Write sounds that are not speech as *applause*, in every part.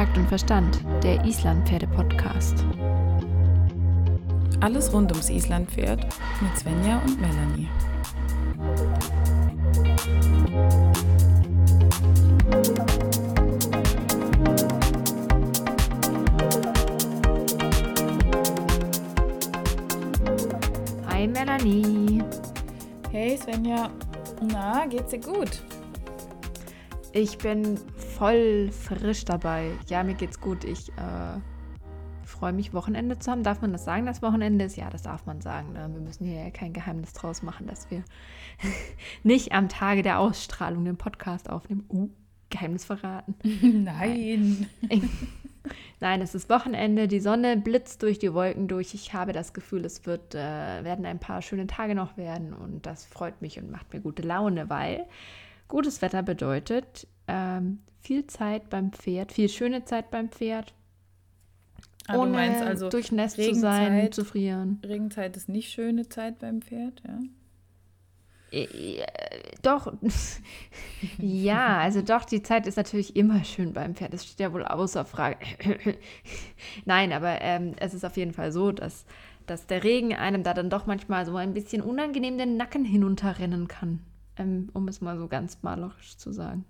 Takt und Verstand, der Islandpferde-Podcast. Alles rund ums Islandpferd mit Svenja und Melanie. Hi Melanie. Hey Svenja, na, geht's dir gut? Ich bin voll frisch dabei. Ja, mir geht's gut. Ich äh, freue mich, Wochenende zu haben. Darf man das sagen, dass Wochenende ist? Ja, das darf man sagen. Ne? Wir müssen hier ja kein Geheimnis draus machen, dass wir *laughs* nicht am Tage der Ausstrahlung den Podcast aufnehmen. Uh, Geheimnis verraten. *laughs* Nein. *laughs* Nein, es ist Wochenende, die Sonne blitzt durch die Wolken durch. Ich habe das Gefühl, es wird, äh, werden ein paar schöne Tage noch werden und das freut mich und macht mir gute Laune, weil gutes Wetter bedeutet ähm, viel Zeit beim Pferd, viel schöne Zeit beim Pferd. Ah, du ohne meinst also durchnässt zu sein, zu frieren. Regenzeit ist nicht schöne Zeit beim Pferd, ja? Äh, Doch, *laughs* ja, also doch, die Zeit ist natürlich immer schön beim Pferd. Das steht ja wohl außer Frage. *laughs* Nein, aber ähm, es ist auf jeden Fall so, dass, dass der Regen einem da dann doch manchmal so ein bisschen unangenehm den Nacken hinunterrennen kann. Ähm, um es mal so ganz malerisch zu sagen.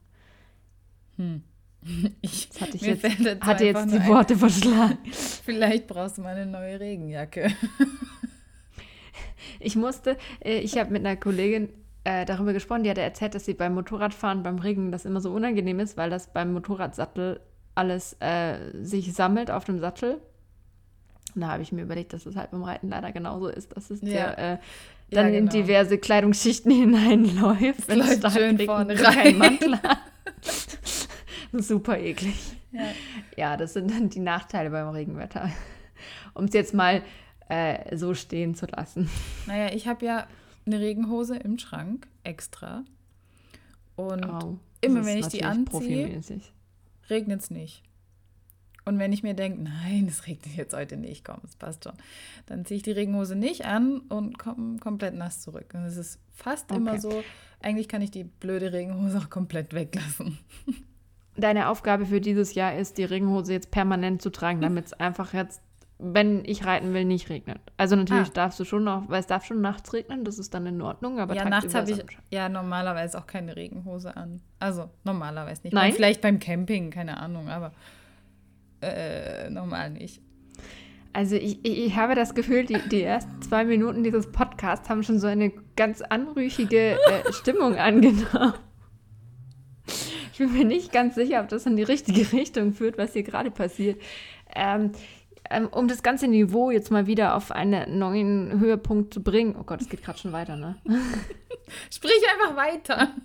*laughs* Ich, Das hatte ich jetzt, dazu hatte jetzt die Worte verschlagen. *laughs* Vielleicht brauchst du mal eine neue Regenjacke. *laughs* Ich musste, äh, ich habe mit einer Kollegin äh, darüber gesprochen, die hatte erzählt, dass sie beim Motorradfahren beim Regen das immer so unangenehm ist, weil das beim Motorradsattel alles äh, sich sammelt auf dem Sattel. Und da habe ich mir überlegt, dass es halt beim Reiten leider genauso ist, dass es Ja. dir äh, Ja, dann in genau. diverse Kleidungsschichten hineinläuft. wenn es läuft schön vorne rein. Mantel. *laughs* Super eklig. Ja. Ja, das sind dann die Nachteile beim Regenwetter. *laughs* Um es jetzt mal äh, so stehen zu lassen. Naja, ich habe ja eine Regenhose im Schrank extra. Und Au, immer wenn ich die anziehe, regnet es nicht. Und wenn ich mir denke, nein, es regnet jetzt heute nicht, komm, es passt schon, dann ziehe ich die Regenhose nicht an und komme komplett nass zurück. Und es ist fast immer Okay. so, eigentlich kann ich die blöde Regenhose auch komplett weglassen. *laughs* Deine Aufgabe für dieses Jahr ist, die Regenhose jetzt permanent zu tragen, damit es *laughs* einfach jetzt, wenn ich reiten will, nicht regnet. Also natürlich Ah. darfst du schon noch, weil es darf schon nachts regnen, das ist dann in Ordnung, aber ja, nachts habe ich ja normalerweise auch keine Regenhose an. Also normalerweise nicht. Nein? Vielleicht beim Camping, keine Ahnung, aber äh, normal nicht. Also ich, ich, ich habe das Gefühl, die, die ersten zwei Minuten dieses Podcasts haben schon so eine ganz anrüchige äh, *laughs* Stimmung angenommen. Ich bin mir nicht ganz sicher, ob das in die richtige *laughs* Richtung führt, was hier gerade passiert. Ähm, ähm, um das ganze Niveau jetzt mal wieder auf einen neuen Höhepunkt zu bringen. Oh Gott, es geht gerade schon weiter, ne? *laughs* Sprich einfach weiter. *laughs*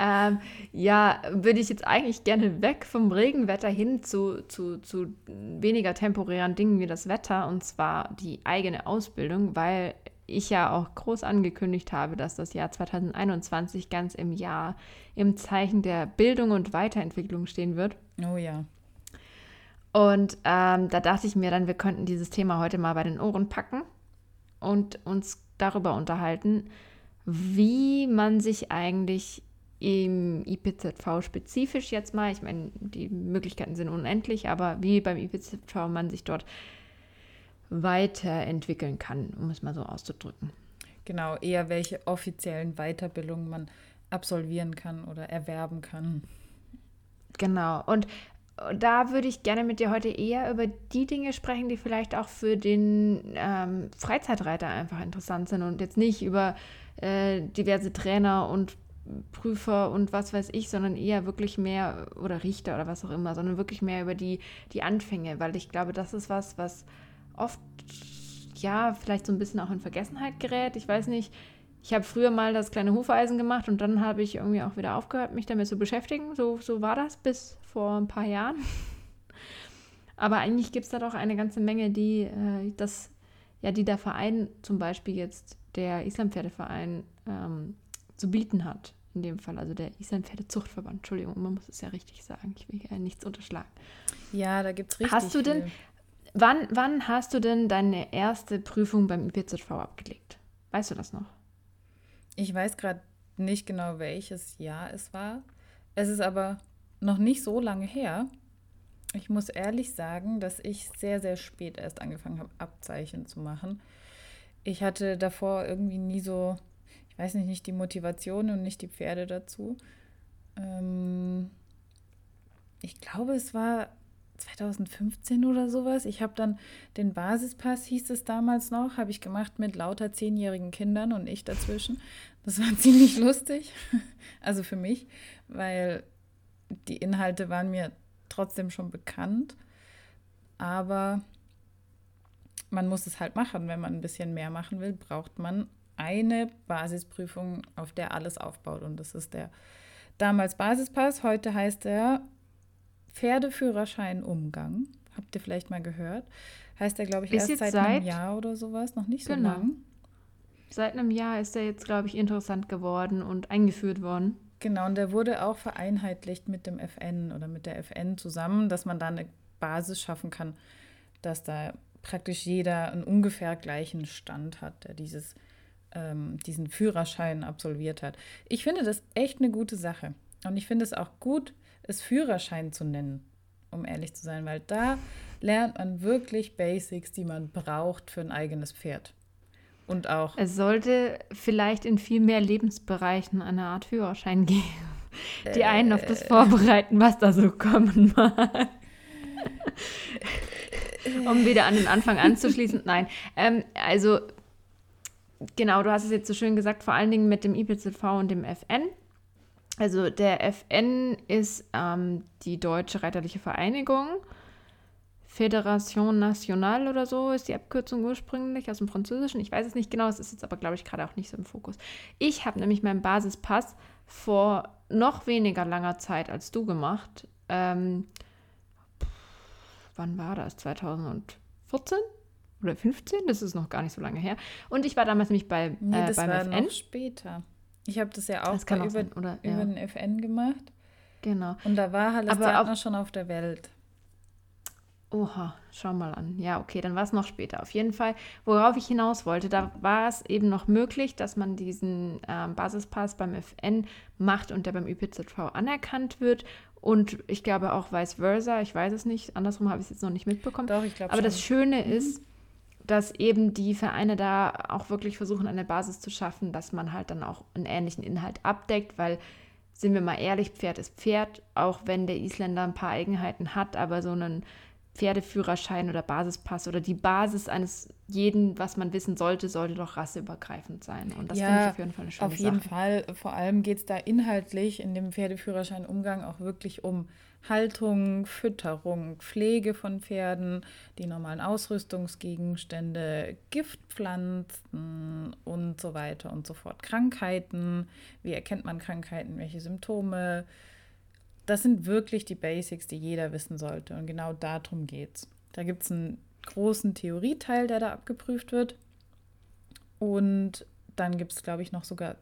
Ähm, ja, würde ich jetzt eigentlich gerne weg vom Regenwetter hin zu, zu, zu weniger temporären Dingen wie das Wetter und zwar die eigene Ausbildung, weil ich ja auch groß angekündigt habe, dass das Jahr 2021 ganz im Jahr im Zeichen der Bildung und Weiterentwicklung stehen wird. Oh ja. Und ähm, da dachte ich mir dann, wir könnten dieses Thema heute mal bei den Ohren packen und uns darüber unterhalten, wie man sich eigentlich im IPZV spezifisch jetzt mal, ich meine, die Möglichkeiten sind unendlich, aber wie beim IPZV man sich dort weiterentwickeln kann, um es mal so auszudrücken. Genau, eher welche offiziellen Weiterbildungen man absolvieren kann oder erwerben kann. Genau. Und da würde ich gerne mit dir heute eher über die Dinge sprechen, die vielleicht auch für den ähm, Freizeitreiter einfach interessant sind und jetzt nicht über äh, diverse Trainer und Prüfer und was weiß ich, sondern eher wirklich mehr oder Richter oder was auch immer, sondern wirklich mehr über die, die Anfänge, weil ich glaube, das ist was, was oft ja vielleicht so ein bisschen auch in Vergessenheit gerät. Ich weiß nicht, ich habe früher mal das kleine Hufeisen gemacht und dann habe ich irgendwie auch wieder aufgehört, mich damit zu beschäftigen. So, so war das bis vor ein paar Jahren. *laughs* Aber eigentlich gibt es da doch eine ganze Menge, die äh, das, ja, die der Verein zum Beispiel jetzt, der Islampferdeverein, ähm, zu bieten hat. In dem Fall, also der Islampferdezuchtverband. Entschuldigung, man muss es ja richtig sagen. Ich will hier nichts unterschlagen. Ja, da gibt es richtig Hast du denn- viel. Wann, wann hast du denn deine erste Prüfung beim IPZV abgelegt? Weißt du das noch? Ich weiß gerade nicht genau, welches Jahr es war. Es ist aber noch nicht so lange her. Ich muss ehrlich sagen, dass ich sehr, sehr spät erst angefangen habe, Abzeichen zu machen. Ich hatte davor irgendwie nie so, ich weiß nicht, nicht die Motivation und nicht die Pferde dazu. Ähm, ich glaube, es war 2015 oder sowas. Ich habe dann den Basispass, hieß es damals noch, habe ich gemacht mit lauter zehnjährigen Kindern und ich dazwischen. Das war *laughs* ziemlich lustig, *laughs* also für mich, weil die Inhalte waren mir trotzdem schon bekannt. Aber man muss es halt machen. Wenn man ein bisschen mehr machen will, braucht man eine Basisprüfung, auf der alles aufbaut. Und das ist der damals Basispass. Heute heißt er Pferdeführerschein Umgang. Habt ihr vielleicht mal gehört? Heißt er, glaube ich, ist erst seit, seit, einem Jahr oder sowas, noch nicht so genau. lang. Seit einem Jahr ist er jetzt, glaube ich, interessant geworden und eingeführt worden. Genau, und der wurde auch vereinheitlicht mit dem FN oder mit der FN zusammen, dass man da eine Basis schaffen kann, dass da praktisch jeder einen ungefähr gleichen Stand hat, der dieses, ähm, diesen Führerschein absolviert hat. Ich finde das echt eine gute Sache. Und ich finde es auch gut, es Führerschein zu nennen, um ehrlich zu sein, weil da lernt man wirklich Basics, die man braucht für ein eigenes Pferd. Und auch. Es sollte vielleicht in viel mehr Lebensbereichen eine Art Führerschein geben, die einen auf das äh. vorbereiten, was da so kommen mag. um wieder an den Anfang anzuschließen. Nein, ähm, also genau, du hast es jetzt so schön gesagt, vor allen Dingen mit dem IPZV und dem FN. Also der FN ist ähm, die Deutsche Reiterliche Vereinigung. Fédération Nationale oder so ist die Abkürzung ursprünglich aus dem Französischen. Ich weiß es nicht genau, es ist jetzt aber, glaube ich, gerade auch nicht so im Fokus. Ich habe nämlich meinen Basispass vor noch weniger langer Zeit als du gemacht. Ähm, wann war das? 2014? Oder 15? Das ist noch gar nicht so lange her. Und ich war damals nämlich bei, nee, das beim war FN. Noch später. Ich habe das ja auch, das bei, auch über, sein, oder, über ja. den FN gemacht. Genau. Und da war Halles Gärtner schon auf der Welt. Oha, schau mal an. Ja, okay, dann war es noch später. Auf jeden Fall, worauf ich hinaus wollte, da war es eben noch möglich, dass man diesen ähm, Basispass beim FN macht und der beim ÜPZV anerkannt wird. Und ich glaube auch vice versa. Ich weiß es nicht. Andersrum habe ich es jetzt noch nicht mitbekommen. Doch, ich glaube Aber schon. das Schöne mhm. ist, dass eben die Vereine da auch wirklich versuchen, eine Basis zu schaffen, dass man halt dann auch einen ähnlichen Inhalt abdeckt, weil sind wir mal ehrlich, Pferd ist Pferd, auch wenn der Isländer ein paar Eigenheiten hat, aber so einen Pferdeführerschein oder Basispass oder die Basis eines jeden, was man wissen sollte, sollte doch rasseübergreifend sein. Und das ja, finde ich auf jeden Fall eine schöne Auf jeden Sache. Fall. Vor allem geht es da inhaltlich in dem Pferdeführerschein-Umgang auch wirklich um Haltung, Fütterung, Pflege von Pferden, die normalen Ausrüstungsgegenstände, Giftpflanzen und so weiter und so fort. Krankheiten, wie erkennt man Krankheiten, welche Symptome, das sind wirklich die Basics, die jeder wissen sollte. Und genau darum geht es. Da gibt es einen großen Theorieteil, der da abgeprüft wird. Und dann gibt es, glaube ich, noch sogar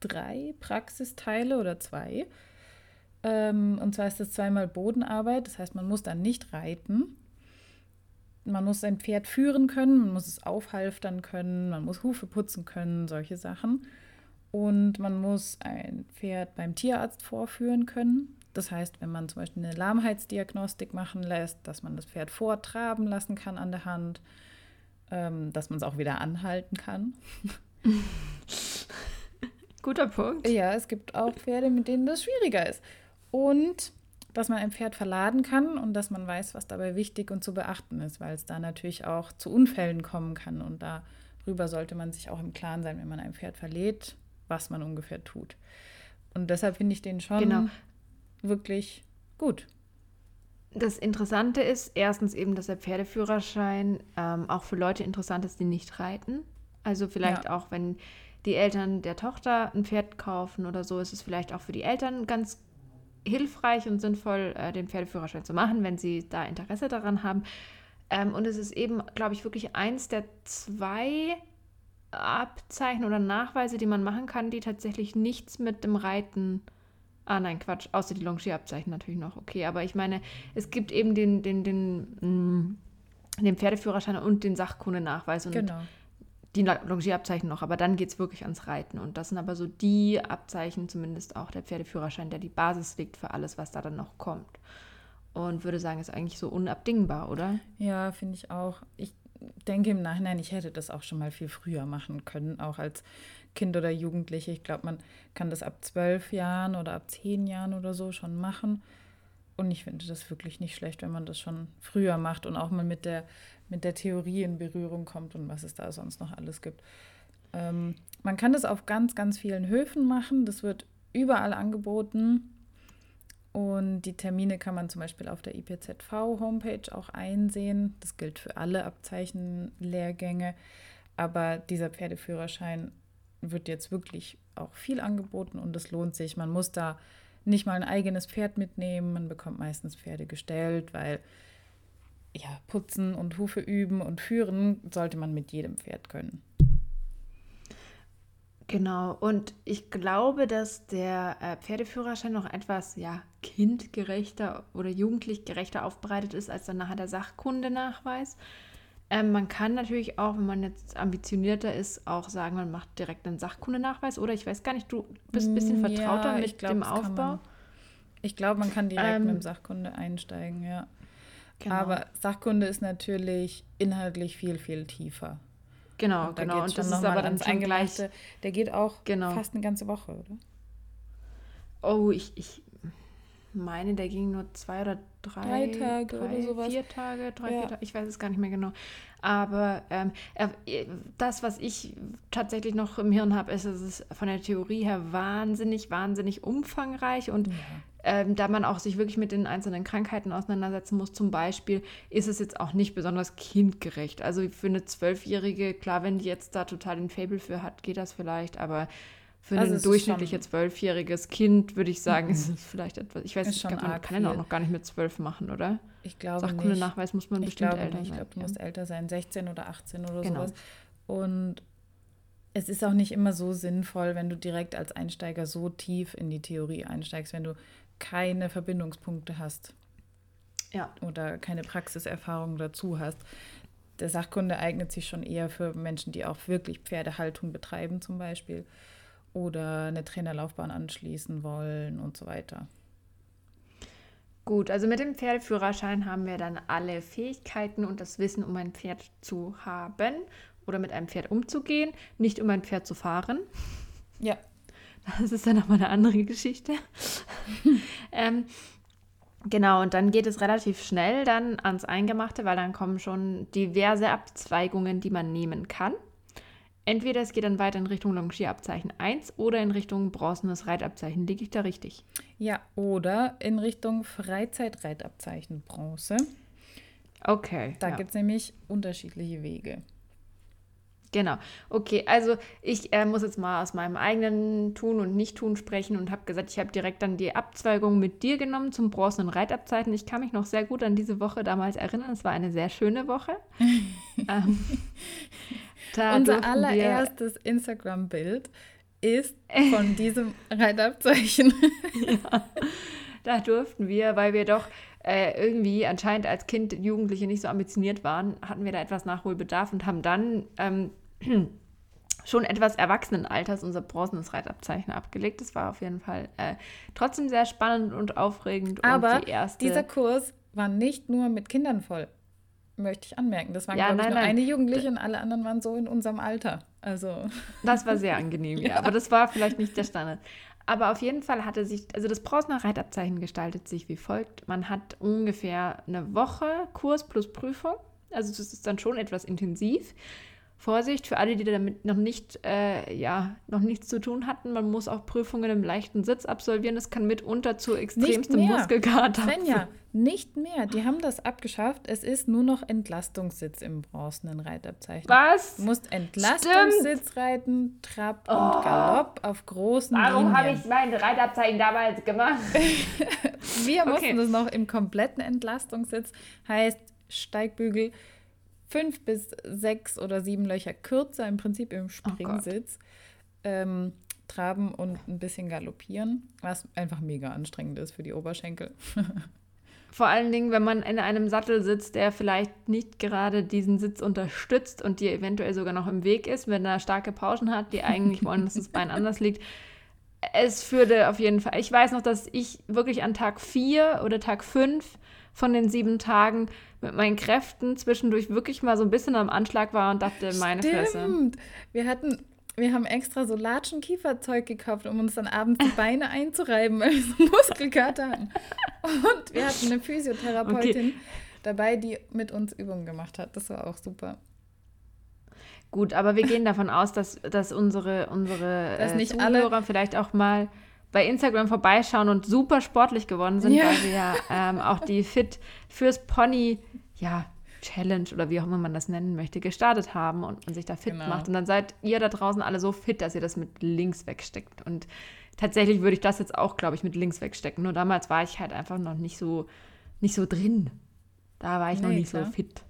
drei Praxisteile oder zwei. Ähm, und zwar ist das zweimal Bodenarbeit. Das heißt, man muss dann nicht reiten. Man muss sein Pferd führen können, man muss es aufhalftern können, man muss Hufe putzen können, solche Sachen. Und man muss ein Pferd beim Tierarzt vorführen können. Das heißt, wenn man zum Beispiel eine Lahmheitsdiagnostik machen lässt, dass man das Pferd vortraben lassen kann an der Hand, ähm, dass man es auch wieder anhalten kann. *laughs* Guter Punkt. Ja, es gibt auch Pferde, mit denen das schwieriger ist. Und dass man ein Pferd verladen kann und dass man weiß, was dabei wichtig und zu beachten ist, weil es da natürlich auch zu Unfällen kommen kann. Und darüber sollte man sich auch im Klaren sein, wenn man ein Pferd verlädt, was man ungefähr tut. Und deshalb finde ich den schon genau wirklich gut. Das Interessante ist erstens eben, dass der Pferdeführerschein ähm, auch für Leute interessant ist, die nicht reiten. Also vielleicht ja. auch, wenn die Eltern der Tochter ein Pferd kaufen oder so, ist es vielleicht auch für die Eltern ganz hilfreich und sinnvoll, äh, den Pferdeführerschein zu machen, wenn sie da Interesse daran haben. Ähm, und es ist eben, glaube ich, wirklich eins der zwei Abzeichen oder Nachweise, die man machen kann, die tatsächlich nichts mit dem Reiten Ah, nein, Quatsch. Außer die Longierabzeichen natürlich noch. Okay, aber ich meine, es gibt eben den, den, den, mm, den Pferdeführerschein und den Sachkundenachweis. Und genau. Die Longierabzeichen noch, aber dann geht es wirklich ans Reiten. Und das sind aber so die Abzeichen, zumindest auch der Pferdeführerschein, der die Basis legt für alles, was da dann noch kommt. Und würde sagen, ist eigentlich so unabdingbar, oder? Ja, finde ich auch. Ich denke im Nachhinein, ich hätte das auch schon mal viel früher machen können, auch als Kind oder Jugendliche. Ich glaube, man kann das ab zwölf Jahren oder ab zehn Jahren oder so schon machen. Und ich finde das wirklich nicht schlecht, wenn man das schon früher macht und auch mal mit der, mit der Theorie in Berührung kommt und was es da sonst noch alles gibt. Ähm, man kann das auf ganz, ganz vielen Höfen machen. Das wird überall angeboten. Und die Termine kann man zum Beispiel auf der IPZV-Homepage auch einsehen. Das gilt für alle Abzeichenlehrgänge. Aber dieser Pferdeführerschein wird jetzt wirklich auch viel angeboten und es lohnt sich. Man muss da nicht mal ein eigenes Pferd mitnehmen. Man bekommt meistens Pferde gestellt, weil ja, putzen und Hufe üben und führen sollte man mit jedem Pferd können. Genau, und ich glaube, dass der äh, Pferdeführerschein noch etwas ja, kindgerechter oder jugendlich gerechter aufbereitet ist als dann nachher der Sachkundenachweis. Ähm, man kann natürlich auch, wenn man jetzt ambitionierter ist, auch sagen, man macht direkt einen Sachkundenachweis. Oder ich weiß gar nicht, du bist ein bisschen vertrauter ja, mit glaub, dem Aufbau. ich glaube, man kann direkt ähm, mit dem Sachkunde einsteigen, ja. Genau. Aber Sachkunde ist natürlich inhaltlich viel, viel tiefer. Genau, und genau. Und das ist aber dann schon gleich. Der geht auch genau. fast eine ganze Woche, oder? Oh, ich, ich meine, der ging nur zwei oder drei, drei Tage drei, oder sowas. Vier Tage, drei, ja. vier Tage, ich weiß es gar nicht mehr genau. Aber ähm, das, was ich tatsächlich noch im Hirn habe, ist, dass es von der Theorie her wahnsinnig, wahnsinnig umfangreich und ja. Ähm, da man auch sich wirklich mit den einzelnen Krankheiten auseinandersetzen muss, zum Beispiel, ist es jetzt auch nicht besonders kindgerecht. Also für eine Zwölfjährige, klar, wenn die jetzt da total den Fable für hat, geht das vielleicht, aber für also ein durchschnittliches zwölfjähriges Kind würde ich sagen, mhm. ist es vielleicht etwas. Ich weiß nicht, ich glaube, man kann ja auch noch gar nicht mit zwölf machen, oder? Ich glaube Sachkundenachweis muss man ich bestimmt älter sein. Ich glaube, du musst älter sein, 16 oder 18 oder genau. sowas. Und es ist auch nicht immer so sinnvoll, wenn du direkt als Einsteiger so tief in die Theorie einsteigst, wenn du keine Verbindungspunkte hast. Ja. Oder keine Praxiserfahrung dazu hast. Der Sachkunde eignet sich schon eher für Menschen, die auch wirklich Pferdehaltung betreiben, zum Beispiel oder eine Trainerlaufbahn anschließen wollen und so weiter. Gut, also mit dem Pferdeführerschein haben wir dann alle Fähigkeiten und das Wissen, um ein Pferd zu haben oder mit einem Pferd umzugehen, nicht um ein Pferd zu fahren. Ja. Das ist dann nochmal eine andere Geschichte. *laughs* ähm, genau, und dann geht es relativ schnell dann ans Eingemachte, weil dann kommen schon diverse Abzweigungen, die man nehmen kann. Entweder es geht dann weiter in Richtung Longierabzeichen 1 oder in Richtung bronzenes Reitabzeichen. Liege ich da richtig? Ja, oder in Richtung Freizeitreitabzeichen Bronze. Okay. Da ja. gibt es nämlich unterschiedliche Wege. Genau. Okay, also ich äh, muss jetzt mal aus meinem eigenen Tun und Nicht-Tun sprechen und habe gesagt, ich habe direkt dann die Abzweigung mit dir genommen zum bronzenen Reitabzeichen. Ich kann mich noch sehr gut an diese Woche damals erinnern. Es war eine sehr schöne Woche. *laughs* ähm, unser allererstes Instagram-Bild ist *laughs* von diesem Reitabzeichen. *laughs* ja, da durften wir, weil wir doch äh, irgendwie anscheinend als Kind, Jugendliche nicht so ambitioniert waren, hatten wir da etwas Nachholbedarf und haben dann ähm, *clears throat* schon etwas Erwachsenenalters unser bronzenes Reitabzeichen abgelegt. Das war auf jeden Fall äh, trotzdem sehr spannend und aufregend. Aber und die erste dieser Kurs war nicht nur mit Kindern voll möchte ich anmerken. Das waren, ja, glaube ich, nur nein. eine Jugendliche und alle anderen waren so in unserem Alter. Also. *laughs* Das war sehr angenehm, *laughs* ja. ja. Aber das war vielleicht nicht der Standard. Aber auf jeden Fall hatte sich, also das Brausner Reitabzeichen gestaltet sich wie folgt. Man hat ungefähr eine Woche Kurs plus Prüfung. Also das ist dann schon etwas intensiv. Vorsicht für alle, die damit noch nicht, äh, ja, noch nichts zu tun hatten. Man muss auch Prüfungen im leichten Sitz absolvieren. Das kann mitunter zu extremstem Muskelkater Svenja, nicht mehr. Die haben das abgeschafft. Es ist nur noch Entlastungssitz im bronzenen Reitabzeichen. Was? Du musst Entlastungssitz Stimmt. reiten, Trab oh. und Galopp auf großen Warum habe ich mein Reitabzeichen damals gemacht? *laughs* Wir mussten okay. das noch im kompletten Entlastungssitz. Heißt Steigbügel fünf bis sechs oder sieben Löcher kürzer, im Prinzip im oh Springsitz. Oh ähm, traben und ein bisschen galoppieren, was einfach mega anstrengend ist für die Oberschenkel. *laughs* Vor allen Dingen, wenn man in einem Sattel sitzt, der vielleicht nicht gerade diesen Sitz unterstützt und dir eventuell sogar noch im Weg ist, wenn er starke Pauschen hat, die eigentlich wollen, dass das Bein *laughs* anders liegt. Es würde auf jeden Fall. Ich weiß noch, dass ich wirklich an Tag 4 oder Tag 5 von den sieben Tagen mit meinen Kräften zwischendurch wirklich mal so ein bisschen am Anschlag war und dachte, meine Stimmt. Fresse. Wir hatten, wir haben extra so Latschen-Kieferzeug gekauft, um uns dann abends die Beine *laughs* einzureiben, weil wir so Muskelkater hatten. Und wir hatten eine Physiotherapeutin okay. dabei, die mit uns Übungen gemacht hat. Das war auch super. Gut, aber wir gehen davon aus, dass, dass unsere, unsere dass äh, Zuhörer alle vielleicht auch mal bei Instagram vorbeischauen und super sportlich geworden sind, ja. weil wir ja ähm, auch die Fit fürs Pony, ja, Challenge oder wie auch immer man das nennen möchte, gestartet haben und man sich da fit genau. macht. Und dann seid ihr da draußen alle so fit, dass ihr das mit links wegsteckt. Und tatsächlich würde ich das jetzt auch, glaube ich, mit links wegstecken. Nur damals war ich halt einfach noch nicht so, nicht so drin. Da war ich nee, noch nicht klar. so fit.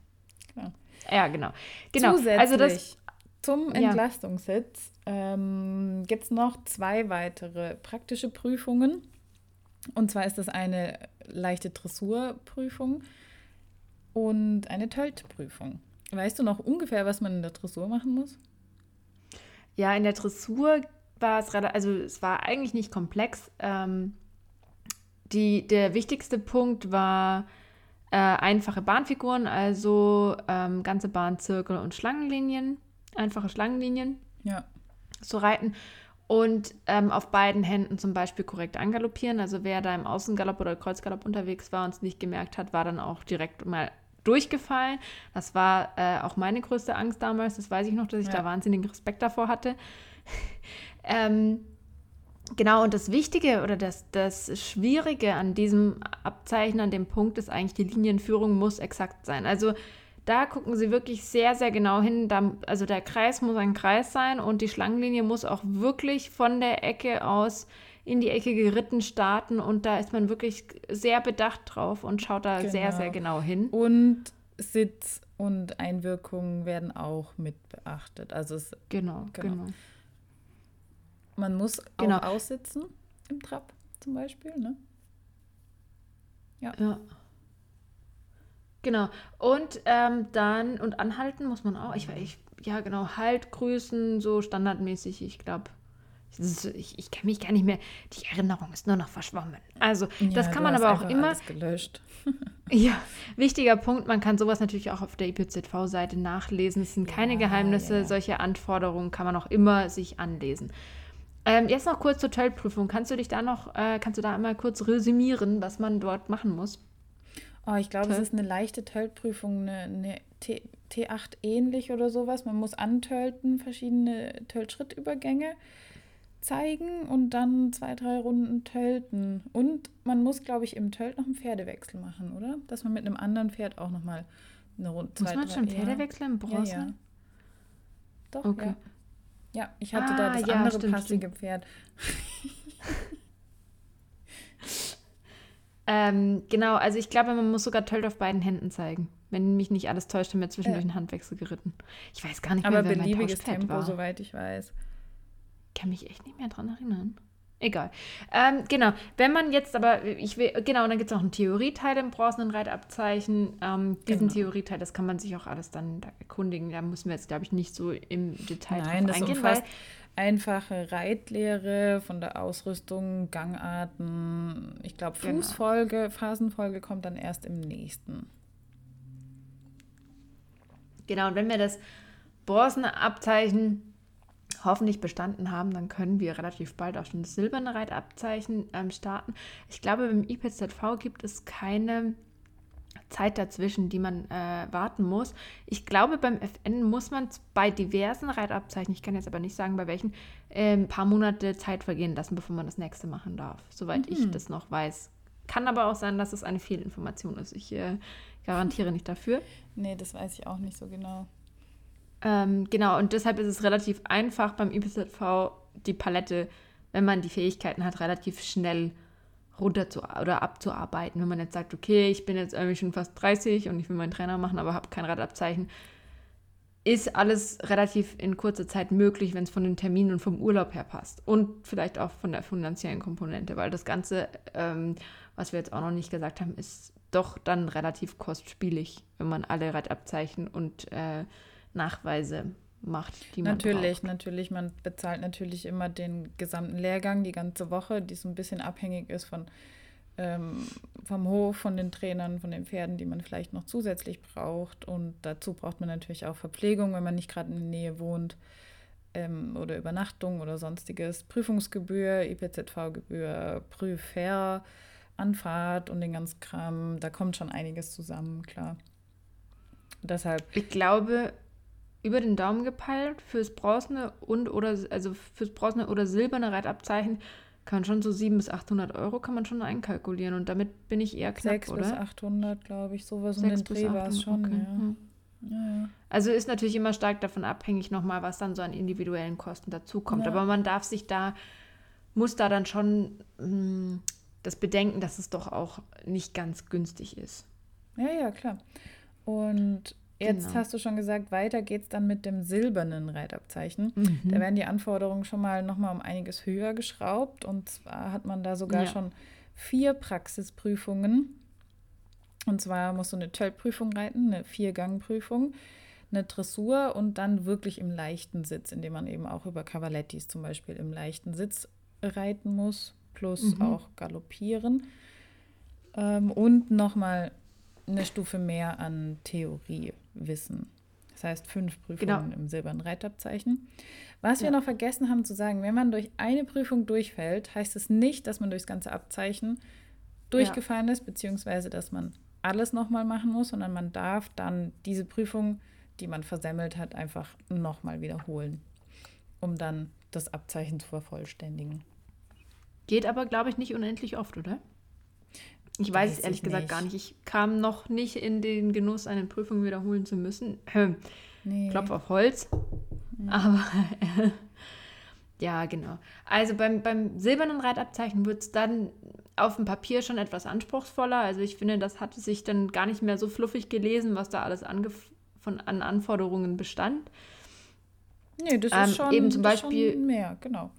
Klar. Ja, genau. genau. Zusätzlich also das, zum Entlastungssitz. Ähm, gibt es noch zwei weitere praktische Prüfungen. Und zwar ist das eine leichte Dressurprüfung und eine Töltprüfung. Weißt du noch ungefähr, was man in der Dressur machen muss? Ja, in der Dressur war es also es war eigentlich nicht komplex. Ähm, die, der wichtigste Punkt war äh, einfache Bahnfiguren, also ähm, ganze Bahn, Zirkel und Schlangenlinien, einfache Schlangenlinien ja. Zu reiten und ähm, auf beiden Händen zum Beispiel korrekt angaloppieren. Also wer da im Außengalopp oder Kreuzgalopp unterwegs war und es nicht gemerkt hat, war dann auch direkt mal durchgefallen. Das war äh, auch meine größte Angst damals. Das weiß ich noch, dass ich ja. da wahnsinnigen Respekt davor hatte. *laughs* ähm, genau, und das Wichtige oder das, das Schwierige an diesem Abzeichen, an dem Punkt ist eigentlich, die Linienführung muss exakt sein. Also da gucken sie wirklich sehr, sehr genau hin. Da, also der Kreis muss ein Kreis sein und die Schlangenlinie muss auch wirklich von der Ecke aus in die Ecke geritten starten und da ist man wirklich sehr bedacht drauf und schaut da genau. sehr, sehr genau hin. Und Sitz und Einwirkungen werden auch mit beachtet. Also es, genau, genau, genau. Man muss genau. auch aussitzen im Trab zum Beispiel, ne? Ja. ja. Genau. Und ähm, dann, und anhalten muss man auch. Ich, ich, ja, genau, halt, grüßen, so standardmäßig, ich glaube ich, ich kann mich gar nicht mehr, die Erinnerung ist nur noch verschwommen. Also, das ja, kann man aber auch immer. gelöscht. *laughs* ja, wichtiger Punkt, man kann sowas natürlich auch auf der IPZV-Seite nachlesen. Es sind ja, keine Geheimnisse, ja, solche Anforderungen kann man auch immer sich anlesen. Ähm, jetzt noch kurz zur Töllprüfung. Kannst du dich da noch, äh, kannst du da einmal kurz resümieren, was man dort machen muss? Oh, ich glaube, es ist eine leichte Töllprüfung, eine, eine T, T8 ähnlich oder sowas. Man muss antölten, verschiedene Töllschrittübergänge zeigen und dann zwei, drei Runden tölten. Und man muss, glaube ich, im Tölt noch einen Pferdewechsel machen, oder? Dass man mit einem anderen Pferd auch nochmal eine Runde. Muss man schon Pferdewechsel im Bronze? Ja, ja. Doch, okay. ja. Ja, ich hatte ah, da das andere stimmt, passige stimmt. Pferd. *laughs* ähm, genau, also ich glaube, man muss sogar Tölt auf beiden Händen zeigen. Wenn mich nicht alles täuscht, haben wir zwischendurch einen Handwechsel geritten. Ich weiß gar nicht mehr, Aber wer beliebiges mein Tempo, war. soweit ich weiß kann mich echt nicht mehr dran erinnern. Egal. Ähm, genau. Wenn man jetzt aber, ich will, genau, und dann gibt es noch einen Theorieteil im bronzenen Reitabzeichen. Ähm, diesen genau. Theorieteil, das kann man sich auch alles dann da erkundigen. Da müssen wir jetzt, glaube ich, nicht so im Detail Nein, drauf eingehen. Weil einfache Reitlehre von der Ausrüstung, Gangarten, ich glaube genau. Fußfolge, genau. Phasenfolge kommt dann erst im nächsten. Genau, und wenn wir das bronzene Abzeichen hoffentlich bestanden haben, dann können wir relativ bald auch schon das silberne Reitabzeichen ähm, starten. Ich glaube, beim IPZV gibt es keine Zeit dazwischen, die man äh, warten muss. Ich glaube, beim FN muss man bei diversen Reitabzeichen, ich kann jetzt aber nicht sagen, bei welchen, äh, ein paar Monate Zeit vergehen lassen, bevor man das nächste machen darf, soweit mhm. ich das noch weiß. Kann aber auch sein, dass es eine Fehlinformation ist. Ich äh, garantiere nicht dafür. Nee, das weiß ich auch nicht so genau. Ähm, genau, und deshalb ist es relativ einfach beim IPZV die Palette, wenn man die Fähigkeiten hat, relativ schnell runter zu, oder abzuarbeiten. Wenn man jetzt sagt, okay, ich bin jetzt irgendwie schon fast 30 und ich will meinen Trainer machen, aber habe kein Radabzeichen, ist alles relativ in kurzer Zeit möglich, wenn es von den Terminen und vom Urlaub her passt. Und vielleicht auch von der finanziellen Komponente, weil das Ganze, ähm, was wir jetzt auch noch nicht gesagt haben, ist doch dann relativ kostspielig, wenn man alle Reitabzeichen und äh, Nachweise macht, die man Natürlich, braucht. natürlich. Man bezahlt natürlich immer den gesamten Lehrgang, die ganze Woche, die so ein bisschen abhängig ist von ähm, vom Hof, von den Trainern, von den Pferden, die man vielleicht noch zusätzlich braucht. Und dazu braucht man natürlich auch Verpflegung, wenn man nicht gerade in der Nähe wohnt ähm, oder Übernachtung oder sonstiges. Prüfungsgebühr, IPZV-Gebühr, Prüfer, Anfahrt und den ganzen Kram. Da kommt schon einiges zusammen, klar. Deshalb. Ich glaube, über den Daumen gepeilt fürs bronzene und oder also fürs bronzene oder silberne Reitabzeichen kann schon so 700 bis 800 Euro kann man schon einkalkulieren und damit bin ich eher knapp, 6 oder? 6 bis 800, glaube ich, sowas um den Dreh war es schon, okay. ja. Hm. Ja, ja. Also ist natürlich immer stark davon abhängig nochmal, was dann so an individuellen Kosten dazukommt. Aber man darf sich da, muss da dann schon mh, hm, das bedenken, dass es doch auch nicht ganz günstig ist. Ja, ja, klar. Und jetzt genau. hast du schon gesagt, weiter geht es dann mit dem silbernen Reitabzeichen. Mhm. Da werden die Anforderungen schon mal nochmal um einiges höher geschraubt. Und zwar hat man da sogar ja. schon vier Praxisprüfungen. Und zwar musst du eine Töllprüfung reiten, eine Viergangprüfung, eine Dressur und dann wirklich im leichten Sitz, indem man eben auch über Cavalettis zum Beispiel im leichten Sitz reiten muss plus mhm. auch Galoppieren. Ähm, und nochmal eine Stufe mehr an Theoriewissen. Das heißt fünf Prüfungen genau. im silbernen Reitabzeichen. Was ja. wir noch vergessen haben zu sagen, wenn man durch eine Prüfung durchfällt, heißt es nicht, dass man durchs ganze Abzeichen durchgefallen ja. ist, beziehungsweise dass man alles nochmal machen muss, sondern man darf dann diese Prüfung, die man versemmelt hat, einfach nochmal wiederholen, um dann das Abzeichen zu vervollständigen. Geht aber, glaube ich, nicht unendlich oft, oder? Ich weiß, weiß es ehrlich gesagt nicht. gar nicht. Ich kam noch nicht in den Genuss, eine Prüfung wiederholen zu müssen. Ähm, nee. Klopf auf Holz. Mhm. Aber äh, *laughs* ja, genau. Also beim, beim silbernen Reitabzeichen wird es dann auf dem Papier schon etwas anspruchsvoller. Also ich finde, das hatte sich dann gar nicht mehr so fluffig gelesen, was da alles von, an Anforderungen bestand. Nee, das ähm, ist schon, eben zum Beispiel, mehr, genau.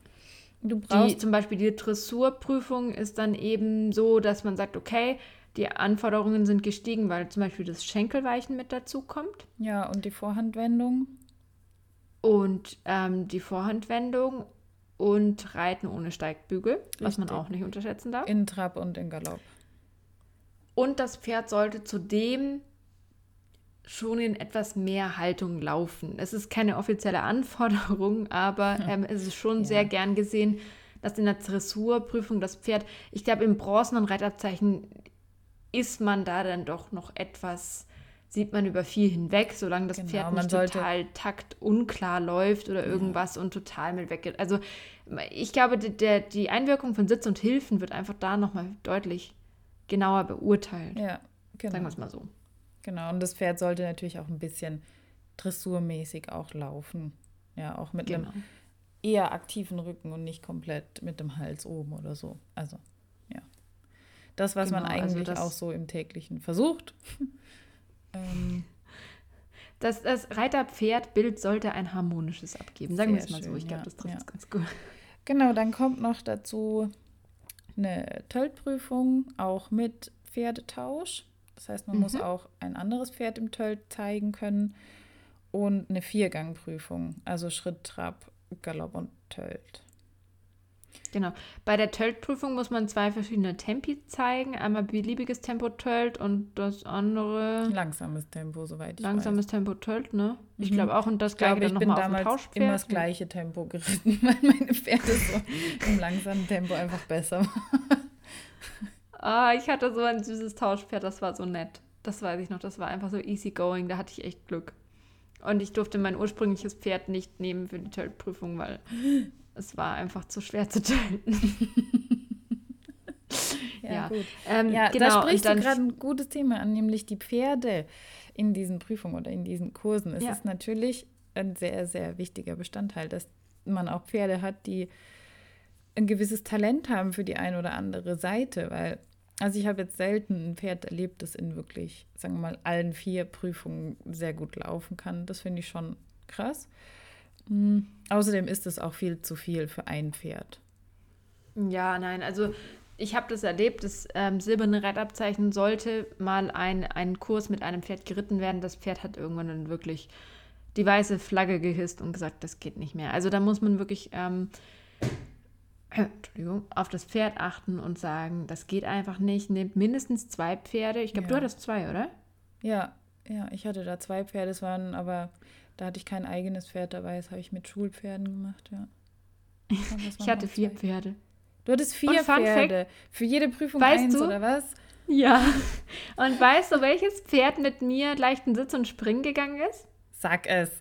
Du brauchst die, zum Beispiel die Dressurprüfung ist dann eben so, dass man sagt, okay, die Anforderungen sind gestiegen, weil zum Beispiel das Schenkelweichen mit dazu kommt. Ja, und die Vorhandwendung. Und ähm, die Vorhandwendung und Reiten ohne Steigbügel, Richtig. was man auch nicht unterschätzen darf. In Trab und in Galopp. Und das Pferd sollte zudem schon in etwas mehr Haltung laufen. Es ist keine offizielle *laughs* Anforderung, aber ähm, es ist schon ja. sehr gern gesehen, dass in der Dressurprüfung das Pferd, ich glaube, im Bronzen- und Reitabzeichen ist man da dann doch noch etwas, sieht man über viel hinweg, solange das genau, Pferd nicht total taktunklar läuft oder irgendwas ja. und total mit weggeht. Also ich glaube, der, die Einwirkung von Sitz und Hilfen wird einfach da nochmal deutlich genauer beurteilt. Ja, genau. Sagen wir es mal so. Genau, und das Pferd sollte natürlich auch ein bisschen dressurmäßig auch laufen. Ja, auch mit genau. einem eher aktiven Rücken und nicht komplett mit dem Hals oben oder so. Also, ja. Das, was genau, man also eigentlich also auch so im täglichen versucht. *laughs* ähm, das, das Reiter-Pferd-Bild sollte ein harmonisches abgeben. Sagen wir es mal schön, so. Ich glaube, das trifft es ja. ganz gut. Genau, dann kommt noch dazu eine Töllprüfung, auch mit Pferdetausch. Das heißt, man mhm. muss auch ein anderes Pferd im Tölt zeigen können und eine Viergangprüfung, also Schritt, Trab, Galopp und Tölt. Genau. Bei der Tölt-Prüfung muss man zwei verschiedene Tempi zeigen. Einmal beliebiges Tempo Tölt und das andere. Langsames Tempo, soweit ich Langsames weiß. Tempo Tölt, ne? Ich mhm. glaube auch. Und das gleiche dann nochmal auf dem Tauschpferd. immer das gleiche Tempo *laughs* geritten, weil meine Pferde so im langsamen Tempo einfach besser waren. Ah, ich hatte so ein süßes Tauschpferd, das war so nett. Das weiß ich noch, das war einfach so easy going, da hatte ich echt Glück. Und ich durfte mein ursprüngliches Pferd nicht nehmen für die Tötprüfung, weil *laughs* es war einfach zu schwer zu töten. *laughs* ja, ja, gut. Ähm, ja, genau, da sprichst du gerade ein gutes Thema an, nämlich die Pferde in diesen Prüfungen oder in diesen Kursen. Es ja. ist natürlich ein sehr, sehr wichtiger Bestandteil, dass man auch Pferde hat, die ein gewisses Talent haben für die eine oder andere Seite, weil also ich habe jetzt selten ein Pferd erlebt, das in wirklich, sagen wir mal, allen vier Prüfungen sehr gut laufen kann. Das finde ich schon krass. Mhm. Außerdem ist es auch viel zu viel für ein Pferd. Ja, nein, also ich habe das erlebt, das ähm, silberne Reitabzeichen sollte mal ein, ein Kurs mit einem Pferd geritten werden. Das Pferd hat irgendwann dann wirklich die weiße Flagge gehisst und gesagt, das geht nicht mehr. Also da muss man wirklich ähm, *clears throat* auf das Pferd achten und sagen, das geht einfach nicht. Nehmt mindestens zwei Pferde. Ich glaube, ja. du hattest zwei, oder? Ja, ja, ich hatte da zwei Pferde, es waren aber, da hatte ich kein eigenes Pferd dabei, das habe ich mit Schulpferden gemacht, ja. *laughs* Ich hatte vier zwei. Pferde. Du hattest vier Pferde. Fact, Für jede Prüfung weißt eins, du? oder was? Ja. Und weißt du, welches Pferd mit mir leichten Sitz und Springen gegangen ist? Sag es.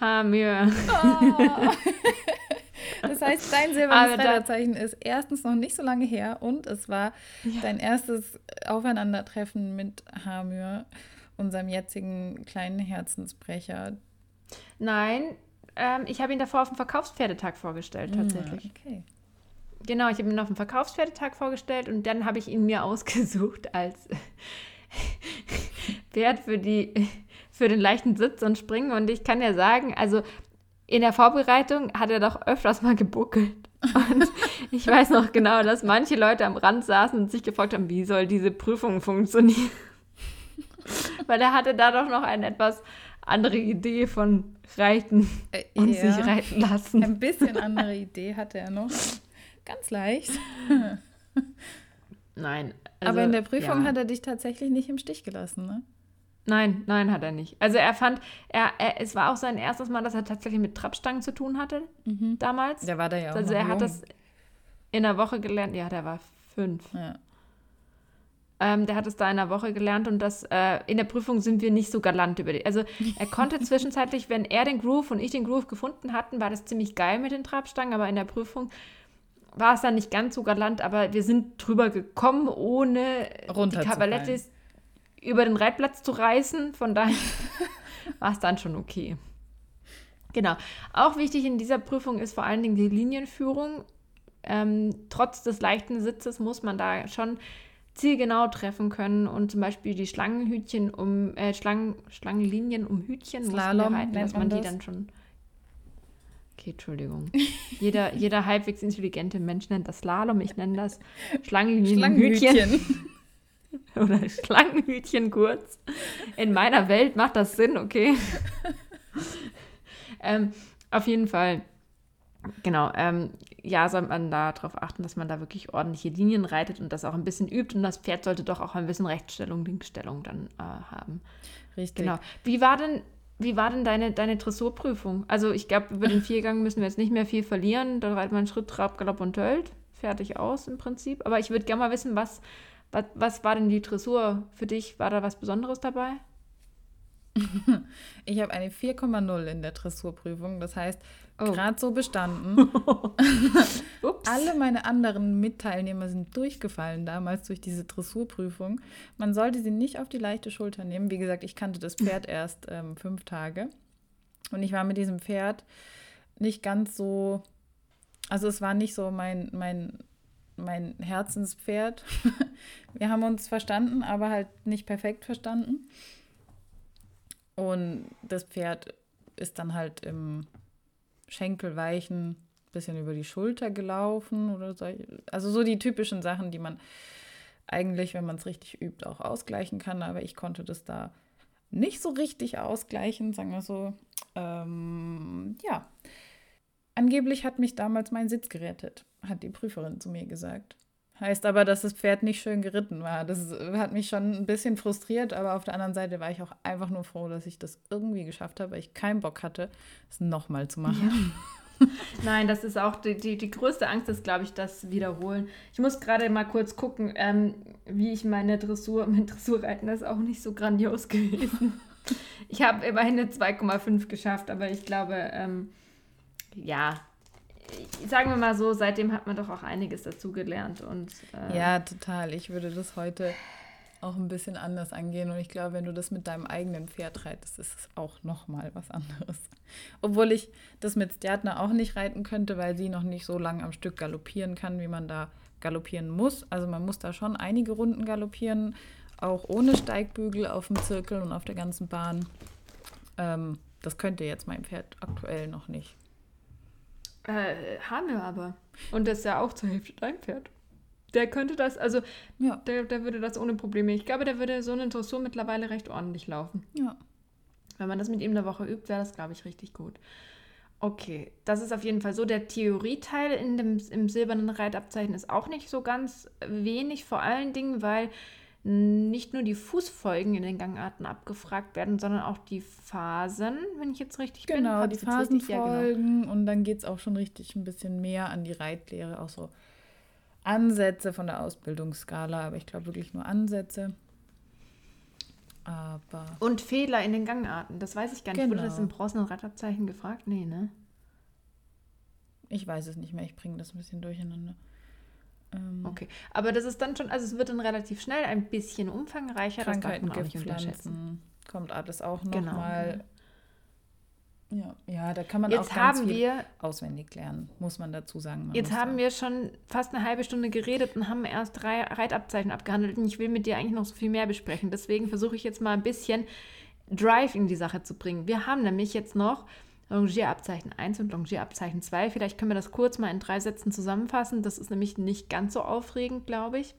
Hamir. Oh. *laughs* Das heißt, dein silbernes Reiterzeichen ist erstens noch nicht so lange her und es war ja. dein erstes Aufeinandertreffen mit Hamir, unserem jetzigen kleinen Herzensbrecher. Nein, ähm, ich habe ihn davor auf dem Verkaufspferdetag vorgestellt, hm, tatsächlich. Ah, okay. Genau, ich habe ihn auf dem Verkaufspferdetag vorgestellt und dann habe ich ihn mir *laughs* ausgesucht als Pferd für, die, für den leichten Sitz und Springen. Und ich kann ja sagen, also in der Vorbereitung hat er doch öfters mal gebuckelt. Und ich weiß noch genau, dass manche Leute am Rand saßen und sich gefragt haben, wie soll diese Prüfung funktionieren? Weil er hatte da doch noch eine etwas andere Idee von Reiten äh, und ja, sich reiten lassen. Ein bisschen andere Idee hatte er noch. Ganz leicht. Nein. Also, Aber in der Prüfung ja. hat er dich tatsächlich nicht im Stich gelassen, ne? Nein, nein, hat er nicht. Also er fand, er, er, es war auch sein erstes Mal, dass er tatsächlich mit Trappstangen zu tun hatte mhm. damals. Der war da ja auch. Also er jung. hat das in der Woche gelernt. Ja, der war fünf. Ja. Ähm, der hat es da in der Woche gelernt und das äh, in der Prüfung sind wir nicht so galant über die. Also er konnte *laughs* zwischenzeitlich, wenn er den Groove und ich den Groove gefunden hatten, war das ziemlich geil mit den Trappstangen, aber in der Prüfung war es dann nicht ganz so galant, aber wir sind drüber gekommen, ohne die Cavalettis über den Reitplatz zu reißen. Von daher *laughs* war es dann schon okay. Genau. Auch wichtig in dieser Prüfung ist vor allen Dingen die Linienführung. Ähm, trotz des leichten Sitzes muss man da schon zielgenau treffen können und zum Beispiel die Schlangenhütchen um äh, Schlangen, Schlangenlinien um Hütchen Slalom, muss man dass man die dann schon. Okay, Entschuldigung. jeder, jeder halbwegs intelligente Mensch nennt das Slalom, ich nenne das *laughs* Schlangenlinien Schlangenhütchen. Hütchen. *laughs* *laughs* Oder Schlangenhütchen kurz. In meiner Welt macht das Sinn, okay? *laughs* ähm, auf jeden Fall, genau, ähm, ja, soll man darauf achten, dass man da wirklich ordentliche Linien reitet und das auch ein bisschen übt. Und das Pferd sollte doch auch ein bisschen Rechtsstellung, Linksstellung dann äh, haben. Richtig. Genau. Wie war denn, wie war denn deine, deine Dressurprüfung? Also ich glaube, über den Viergang müssen wir jetzt nicht mehr viel verlieren. Da reitet man Schritt, Trab, Galopp und Tölt. Fertig aus im Prinzip. Aber ich würde gerne mal wissen, was was, was war denn die Dressur für dich? War da was Besonderes dabei? *laughs* Ich habe eine 4,0 in der Dressurprüfung. Das heißt, oh. gerade so bestanden. *laughs* Alle meine anderen Mitteilnehmer sind durchgefallen damals durch diese Dressurprüfung. Man sollte sie nicht auf die leichte Schulter nehmen. Wie gesagt, ich kannte das Pferd *laughs* erst ähm, fünf Tage. Und ich war mit diesem Pferd nicht ganz so. Also es war nicht so mein, mein mein Herzenspferd. *laughs* Wir haben uns verstanden, aber halt nicht perfekt verstanden. Und das Pferd ist dann halt im Schenkelweichen bisschen über die Schulter gelaufen oder so. Also so die typischen Sachen, die man eigentlich, wenn man es richtig übt, auch ausgleichen kann. Aber ich konnte das da nicht so richtig ausgleichen, sagen wir so. Ähm, ja, Angeblich hat mich damals mein Sitz gerettet, hat die Prüferin zu mir gesagt. Heißt aber, dass das Pferd nicht schön geritten war. Das hat mich schon ein bisschen frustriert, aber auf der anderen Seite war ich auch einfach nur froh, dass ich das irgendwie geschafft habe, weil ich keinen Bock hatte, es nochmal zu machen. Ja. *laughs* Nein, das ist auch die, die, die größte Angst, ist, glaube ich, das Wiederholen. Ich muss gerade mal kurz gucken, ähm, wie ich meine Dressur, *laughs* mein Dressurreiten ist auch nicht so grandios gewesen. ich habe immerhin eine 2,5 geschafft, aber ich glaube, ähm, ja, sagen wir mal so, seitdem hat man doch auch einiges dazugelernt. Und, äh, ja, total. Ich würde das heute auch ein bisschen anders angehen. Und ich glaube, wenn du das mit deinem eigenen Pferd reitest, ist es auch nochmal was anderes. Obwohl ich das mit Stjatner auch nicht reiten könnte, weil sie noch nicht so lange am Stück galoppieren kann, wie man da galoppieren muss. Also man muss da schon einige Runden galoppieren, auch ohne Steigbügel auf dem Zirkel und auf der ganzen Bahn. Ähm, das könnte jetzt mein Pferd aktuell noch nicht. Äh, haben wir aber. Und das ist ja auch zur Hälfte dein Pferd. der könnte das, also ja. der, der würde das ohne Probleme. Ich glaube, der würde so eine Dressur mittlerweile recht ordentlich laufen. Ja. Wenn man das mit ihm eine Woche übt, wäre das, glaube ich, richtig gut. Okay, das ist auf jeden Fall so. Der Theorieteil in dem, im silbernen Reitabzeichen ist auch nicht so ganz wenig, vor allen Dingen, weil nicht nur die Fußfolgen in den Gangarten abgefragt werden, sondern auch die Phasen, wenn ich jetzt richtig genau, bin. Genau, die Phasenfolgen ja, genau. und dann geht es auch schon richtig ein bisschen mehr an die Reitlehre, auch so Ansätze von der Ausbildungsskala, aber ich glaube wirklich nur Ansätze. Aber und Fehler in den Gangarten, das weiß ich gar nicht. Genau. Wurde das im bronzenen Radabzeichen gefragt? Nee, ne? Ich weiß es nicht mehr, ich bringe das ein bisschen durcheinander. Ähm, okay, aber das ist dann schon, also es wird dann relativ schnell ein bisschen umfangreicher, das darf man auch nicht unterschätzen. Kommt alles auch noch genau. mal. Ja, ja, da kann man jetzt auch ganz viel wir, auswendig lernen, muss man dazu sagen. Man jetzt haben sagen. wir schon fast eine halbe Stunde geredet und haben erst drei Reitabzeichen abgehandelt und ich will mit dir eigentlich noch so viel mehr besprechen. Deswegen versuche ich jetzt mal ein bisschen Drive in die Sache zu bringen. Wir haben nämlich jetzt noch Longierabzeichen 1 und Longierabzeichen 2. Vielleicht können wir das kurz mal in drei Sätzen zusammenfassen. Das ist nämlich nicht ganz so aufregend, glaube ich.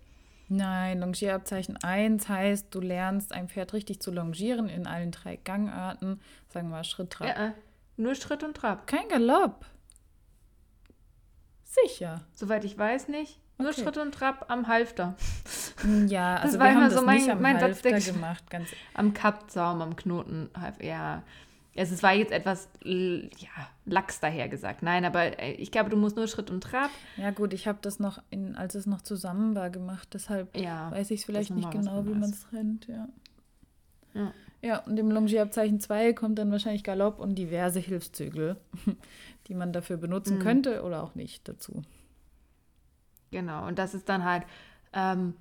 Nein, Longierabzeichen 1 heißt, du lernst ein Pferd richtig zu longieren in allen drei Gangarten. Sagen wir mal Schritt, Trab. Ja, äh, nur Schritt und Trab. Kein Galopp. Sicher. Soweit ich weiß nicht. Nur okay. Schritt und Trab am Halfter. Ja, also das war wir immer so mein, mein Halfter Satz, gemacht. Ganz am Kappzaum, am Knoten. Ja, es war jetzt etwas ja, lax daher gesagt. Nein, aber äh, ich glaube, du musst nur Schritt und Trab. Ja, gut, ich habe das noch, in, als es noch zusammen war, gemacht. Deshalb ja, weiß ich es vielleicht nicht genau, wie man es trennt. Ja. ja. Ja, und im Longierabzeichen 2 kommt dann wahrscheinlich Galopp und diverse Hilfszügel, *laughs* die man dafür benutzen mhm. könnte oder auch nicht dazu. Genau, und das ist dann halt ähm,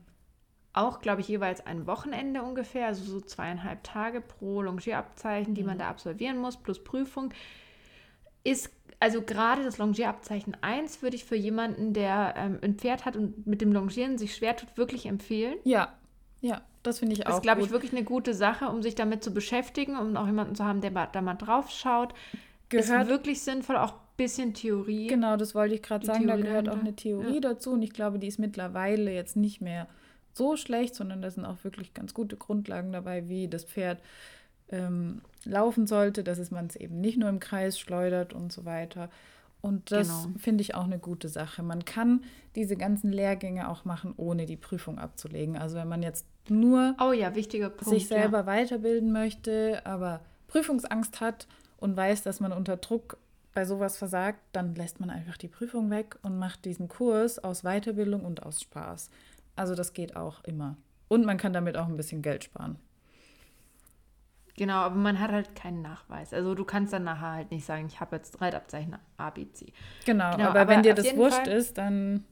auch, glaube ich, jeweils ein Wochenende ungefähr, also so zweieinhalb Tage pro Longierabzeichen, die mhm. man da absolvieren muss, plus Prüfung. Ist, also gerade das Longierabzeichen 1 würde ich für jemanden, der ähm, ein Pferd hat und mit dem Longieren sich schwer tut, wirklich empfehlen. Ja, ja, das finde ich auch. Das ist, glaube ich, wirklich eine gute Sache, um sich damit zu beschäftigen, um auch jemanden zu haben, der da mal drauf schaut. Gehört, ist wirklich sinnvoll, auch ein bisschen Theorie. Genau, das wollte ich gerade sagen. Theorie da gehört auch eine Theorie ja. dazu und ich glaube, die ist mittlerweile jetzt nicht mehr so schlecht, sondern da sind auch wirklich ganz gute Grundlagen dabei, wie das Pferd ähm, laufen sollte, dass es man es eben nicht nur im Kreis schleudert und so weiter. Und das genau. finde ich auch eine gute Sache. Man kann diese ganzen Lehrgänge auch machen, ohne die Prüfung abzulegen. Also wenn man jetzt nur oh ja, Punkt, sich selber ja. weiterbilden möchte, aber Prüfungsangst hat und weiß, dass man unter Druck bei sowas versagt, dann lässt man einfach die Prüfung weg und macht diesen Kurs aus Weiterbildung und aus Spaß. Also das geht auch immer. Und man kann damit auch ein bisschen Geld sparen. Genau, aber man hat halt keinen Nachweis. Also du kannst dann nachher halt nicht sagen, ich habe jetzt Reitabzeichen ABC. Genau, genau aber, aber, wenn dir das wurscht Fall, ist, dann.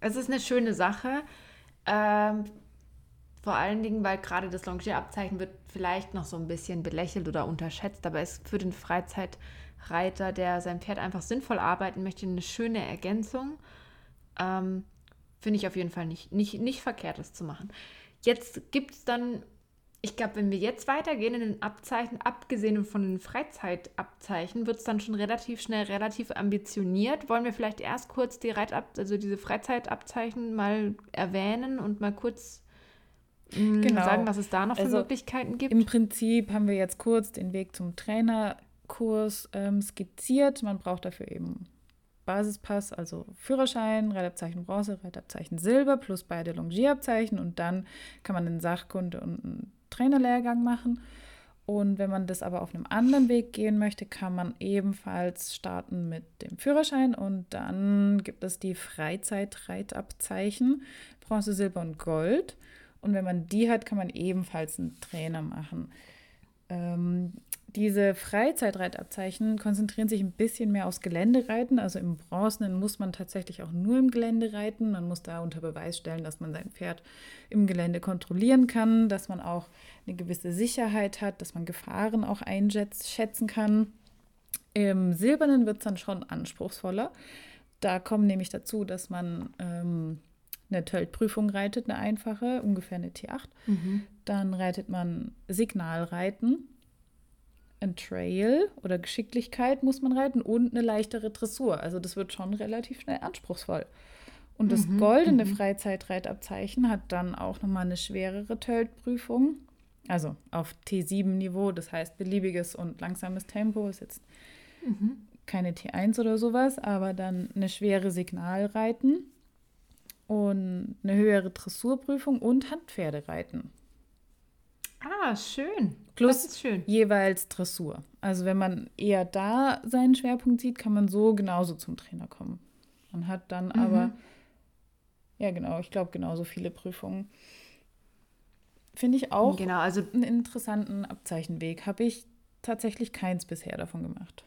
Es ist eine schöne Sache. Ähm, vor allen Dingen, weil gerade das Longierabzeichen wird vielleicht noch so ein bisschen belächelt oder unterschätzt, aber es ist für den Freizeitreiter, der sein Pferd einfach sinnvoll arbeiten möchte, eine schöne Ergänzung. Ähm, Finde ich auf jeden Fall nicht, nicht, nicht verkehrt, das zu machen. Jetzt gibt es dann, ich glaube, wenn wir jetzt weitergehen in den Abzeichen, abgesehen von den Freizeitabzeichen, wird es dann schon relativ schnell relativ ambitioniert. Wollen wir vielleicht erst kurz die Reitab also diese Freizeitabzeichen mal erwähnen und mal kurz mm, genau. sagen, was es da noch für also Möglichkeiten gibt? Im Prinzip haben wir jetzt kurz den Weg zum Trainerkurs ähm, skizziert. Man braucht dafür eben Basispass, also Führerschein, Reitabzeichen Bronze, Reitabzeichen Silber plus beide Longierabzeichen und dann kann man einen Sachkunde- und einen Trainerlehrgang machen. Und wenn man das aber auf einem anderen Weg gehen möchte, kann man ebenfalls starten mit dem Führerschein und dann gibt es die Freizeitreitabzeichen Bronze, Silber und Gold. Und wenn man die hat, kann man ebenfalls einen Trainer machen. Ähm, diese Freizeitreitabzeichen konzentrieren sich ein bisschen mehr aufs Geländereiten. Also im Bronzenen muss man tatsächlich auch nur im Gelände reiten. Man muss da unter Beweis stellen, dass man sein Pferd im Gelände kontrollieren kann, dass man auch eine gewisse Sicherheit hat, dass man Gefahren auch einschätzen kann. Im Silbernen wird es dann schon anspruchsvoller. Da kommt nämlich dazu, dass man ähm, eine Tölt-Prüfung reitet, eine einfache, ungefähr eine T8. Mhm. Dann reitet man Signalreiten ein Trail oder Geschicklichkeit muss man reiten und eine leichtere Dressur. Also das wird schon relativ schnell anspruchsvoll. Und das mhm, goldene mhm. Freizeitreitabzeichen hat dann auch nochmal eine schwerere Tölt-Prüfung. Also auf T7-Niveau, das heißt beliebiges und langsames Tempo, ist jetzt mhm. keine T1 oder sowas, aber dann eine schwere Signalreiten und eine höhere Dressurprüfung und Handpferdereiten. Ah, schön. Plus schön. jeweils Dressur. Also wenn man eher da seinen Schwerpunkt sieht, kann man so genauso zum Trainer kommen. Man hat dann mhm. aber, ja genau, ich glaube genauso viele Prüfungen. Finde ich auch genau, also einen interessanten Abzeichenweg. Habe ich tatsächlich keins bisher davon gemacht.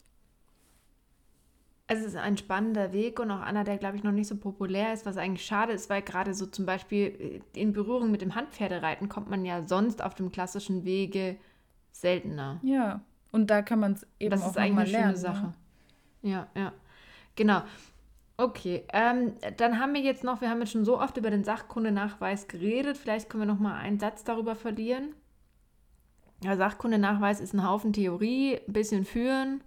Es ist ein spannender Weg und auch einer, der, glaube ich, noch nicht so populär ist, was eigentlich schade ist, weil gerade so zum Beispiel äh, in Berührung mit dem Handpferdereiten kommt man ja sonst auf dem klassischen Wege seltener. Ja, und da kann man es eben das auch ist eigentlich mal lernen. Schöne Sache. Ja, ja. Genau. Okay, ähm, dann haben wir jetzt noch, wir haben jetzt schon so oft über den Sachkundenachweis geredet, vielleicht können wir noch mal einen Satz darüber verlieren. Der Sachkundenachweis ist ein Haufen Theorie, ein bisschen führen,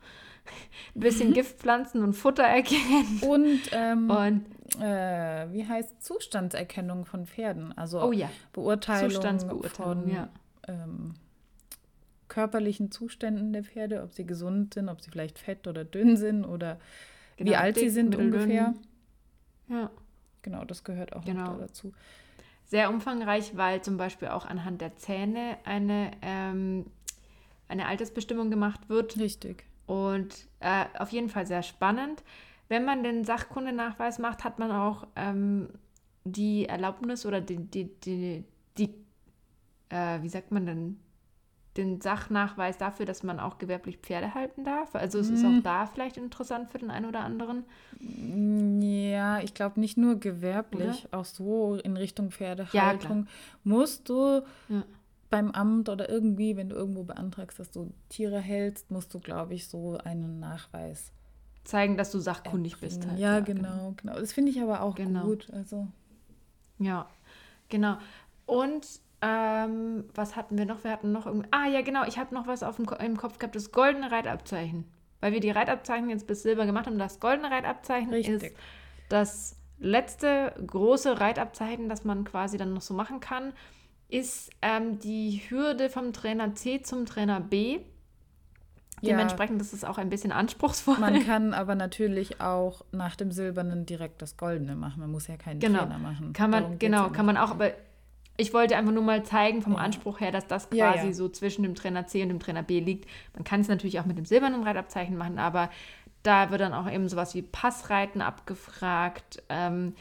ein *laughs* bisschen mhm. Giftpflanzen und Futter erkennen. Und, ähm, und äh, wie heißt Zustandserkennung von Pferden? Also oh ja. Beurteilung von ja. ähm, körperlichen Zuständen der Pferde, ob sie gesund sind, ob sie vielleicht fett oder dünn sind oder genau, wie alt dick, sie sind ungefähr. Ja. Genau, das gehört auch genau. dazu. Sehr umfangreich, weil zum Beispiel auch anhand der Zähne eine, ähm, eine Altersbestimmung gemacht wird. Richtig. Und äh, auf jeden Fall sehr spannend. Wenn man den Sachkundenachweis macht, hat man auch ähm, die Erlaubnis oder die, die, die, die äh, wie sagt man denn, den Sachnachweis dafür, dass man auch gewerblich Pferde halten darf? Also es ist auch hm. da vielleicht interessant für den einen oder anderen. Ja, ich glaube nicht nur gewerblich, oder? auch so in Richtung Pferdehaltung ja, musst du ja. Beim Amt oder irgendwie, wenn du irgendwo beantragst, dass du Tiere hältst, musst du, glaube ich, so einen Nachweis zeigen, dass du sachkundig erbringen. bist. Halt. Ja, ja, genau, genau. genau. Das finde ich aber auch genau. gut. Also. Ja, genau. Und ähm, was hatten wir noch? Wir hatten noch irgendwie. Ah, ja, genau. Ich habe noch was auf dem, im Kopf gehabt: das goldene Reitabzeichen. Weil wir die Reitabzeichen jetzt bis Silber gemacht haben. Das goldene Reitabzeichen Richtig. ist das letzte große Reitabzeichen, das man quasi dann noch so machen kann, ist ähm, die Hürde vom Trainer C zum Trainer B. Dementsprechend ja. ist es auch ein bisschen anspruchsvoll. Man *laughs* kann aber natürlich auch nach dem Silbernen direkt das Goldene machen. Man muss ja keinen genau. Trainer machen. Kann man, genau, kann man auch, aber ich wollte einfach nur mal zeigen vom ja. Anspruch her, dass das quasi so zwischen dem Trainer C und dem Trainer B liegt. Man kann es natürlich auch mit dem silbernen Reitabzeichen machen, aber da wird dann auch eben sowas wie Passreiten abgefragt. Ähm,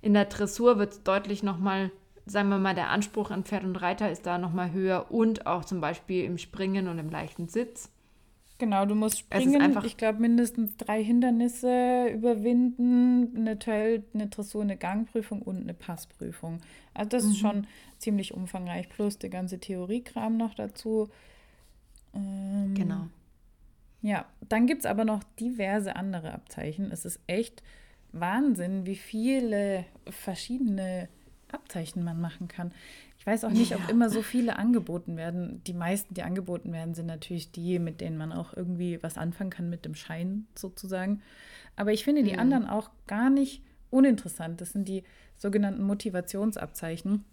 in der Dressur wird es deutlich nochmal, sagen wir mal, der Anspruch an Pferd und Reiter ist da nochmal höher und auch zum Beispiel im Springen und im leichten Sitz. Genau, du musst springen. ich glaube, mindestens drei Hindernisse überwinden: eine Tölt, eine Dressur, eine Gangprüfung und eine Passprüfung. Also, das mhm. ist schon ziemlich umfangreich. Plus der ganze Theoriekram noch dazu. Ähm, genau. Ja, dann gibt es aber noch diverse andere Abzeichen. Es ist echt Wahnsinn, wie viele verschiedene Abzeichen man machen kann. Ich weiß auch nicht, ja. ob immer so viele angeboten werden. Die meisten, die angeboten werden, sind natürlich die, mit denen man auch irgendwie was anfangen kann mit dem Schein sozusagen. Aber ich finde die mhm. anderen auch gar nicht uninteressant. Das sind die sogenannten Motivationsabzeichen.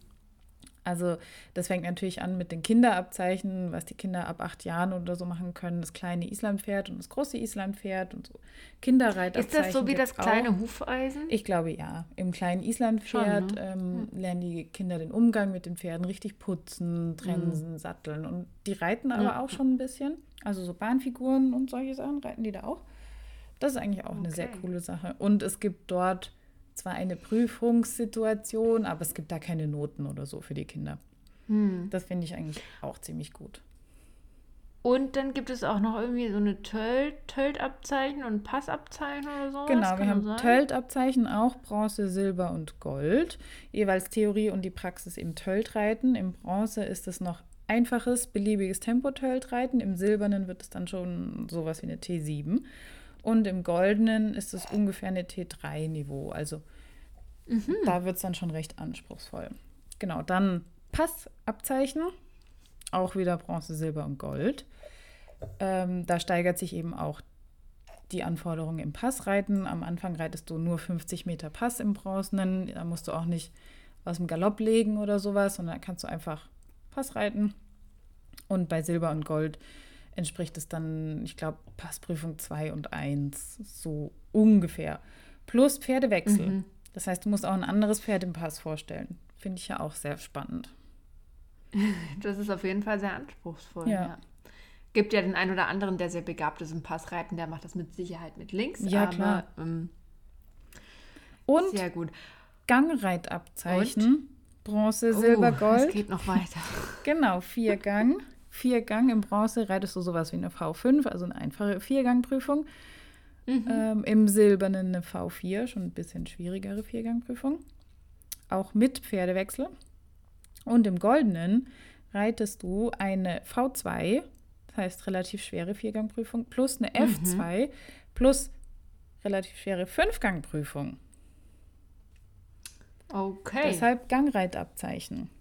Also das fängt natürlich an mit den Kinderabzeichen, was die Kinder ab acht Jahren oder so machen können. Das kleine Islandpferd und das große Islandpferd und so. Kinderreitabzeichen. Ist das so wie das kleine auch. Hufeisen? Ich glaube ja. Im kleinen Islandpferd Schon, ne? ähm, ja. lernen die Kinder den Umgang mit den Pferden richtig putzen, trensen, mhm. satteln. Und die reiten aber ja. auch schon ein bisschen. Also so Bahnfiguren und solche Sachen reiten die da auch. Das ist eigentlich auch okay. eine sehr coole Sache. Und es gibt dort zwar eine Prüfungssituation, aber es gibt da keine Noten oder so für die Kinder. Hm. Das finde ich eigentlich auch ziemlich gut. Und dann gibt es auch noch irgendwie so eine Tölt-Abzeichen und Passabzeichen oder so. Genau, wir haben Tölt-Abzeichen auch Bronze, Silber und Gold. Jeweils Theorie und die Praxis im Töltreiten. Im Bronze ist es noch einfaches, beliebiges Tempo-Töltreiten. Im Silbernen wird es dann schon sowas wie eine T7. Und im Goldenen ist es ungefähr eine T3-Niveau. Also mhm. da wird es dann schon recht anspruchsvoll. Genau, dann Passabzeichen. Auch wieder Bronze, Silber und Gold. Ähm, da steigert sich eben auch die Anforderungen im Passreiten. Am Anfang reitest du nur 50 Meter Pass im Bronzenen. Da musst du auch nicht aus dem Galopp legen oder sowas, sondern kannst du einfach Pass reiten. Und bei Silber und Gold entspricht es dann, ich glaube, Passprüfung 2 und 1, so ungefähr. Plus Pferdewechsel. Mhm. Das heißt, du musst auch ein anderes Pferd im Pass vorstellen. Finde ich ja auch sehr spannend. *laughs* Das ist auf jeden Fall sehr anspruchsvoll. Ja. ja. Gibt ja den einen oder anderen, der sehr begabt ist im Passreiten, der macht das mit Sicherheit mit links. Ja, aber, klar. Ähm, und sehr gut. Gangreitabzeichen. Und? Bronze, Silber, oh, Gold. Es geht noch weiter. *laughs* genau, Viergang. Viergang im Bronze reitest du sowas wie eine V5, also eine einfache Viergangprüfung. Mhm. Ähm, Im Silbernen eine V4, schon ein bisschen schwierigere Viergangprüfung. Auch mit Pferdewechsel. Und im Goldenen reitest du eine V2, das heißt relativ schwere Viergangprüfung, plus eine F2, mhm. plus relativ schwere Fünfgangprüfung. Okay. Deshalb Gangreitabzeichen.